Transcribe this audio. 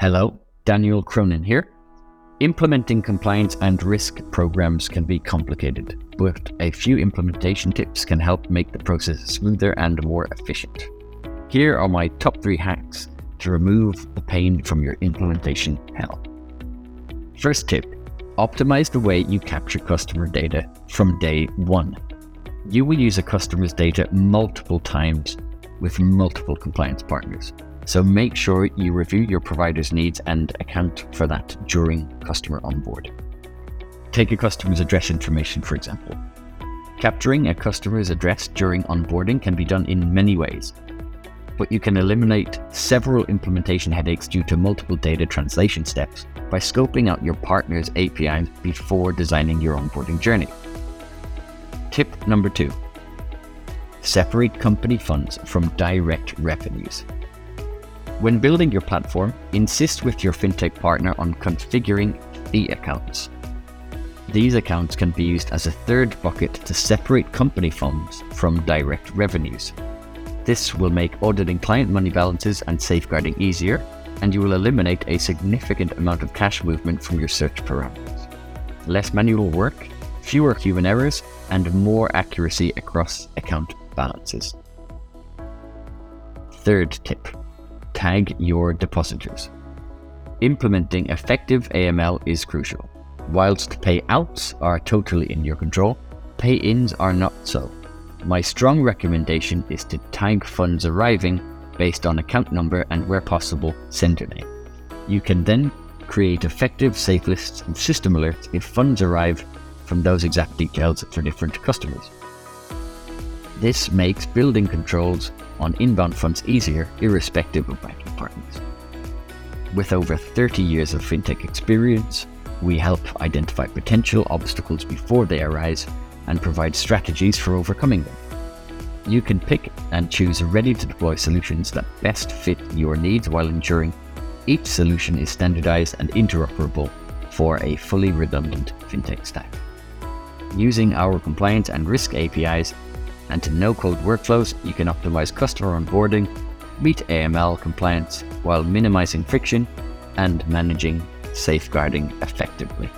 Hello, Daniel Cronin here. Implementing compliance and risk programs can be complicated, but a few implementation tips can help make the process smoother and more efficient. Here are my top three hacks to remove the pain from your implementation hell. First tip optimize the way you capture customer data from day one. You will use a customer's data multiple times with multiple compliance partners. So make sure you review your provider's needs and account for that during customer onboarding. Take a customer's address information, for example. Capturing a customer's address during onboarding can be done in many ways, but you can eliminate several implementation headaches due to multiple data translation steps by scoping out your partner's APIs before designing your onboarding journey. Tip number two separate company funds from direct revenues. When building your platform, insist with your fintech partner on configuring fee accounts. These accounts can be used as a third bucket to separate company funds from direct revenues. This will make auditing client money balances and safeguarding easier, and you will eliminate a significant amount of cash movement from your search parameters. Less manual work, fewer human errors, and more accuracy across account balances. Third tip tag your depositors. Implementing effective AML is crucial. Whilst payouts are totally in your control, pay ins are not so. My strong recommendation is to tag funds arriving based on account number and, where possible, sender name. You can then create effective safe lists and system alerts if funds arrive from those exact details for different customers. This makes building controls on inbound funds easier, irrespective of banking partners. With over 30 years of fintech experience, we help identify potential obstacles before they arise and provide strategies for overcoming them. You can pick and choose ready to deploy solutions that best fit your needs while ensuring each solution is standardized and interoperable for a fully redundant fintech stack. Using our compliance and risk APIs, and to no code workflows, you can optimize customer onboarding, meet AML compliance while minimizing friction and managing safeguarding effectively.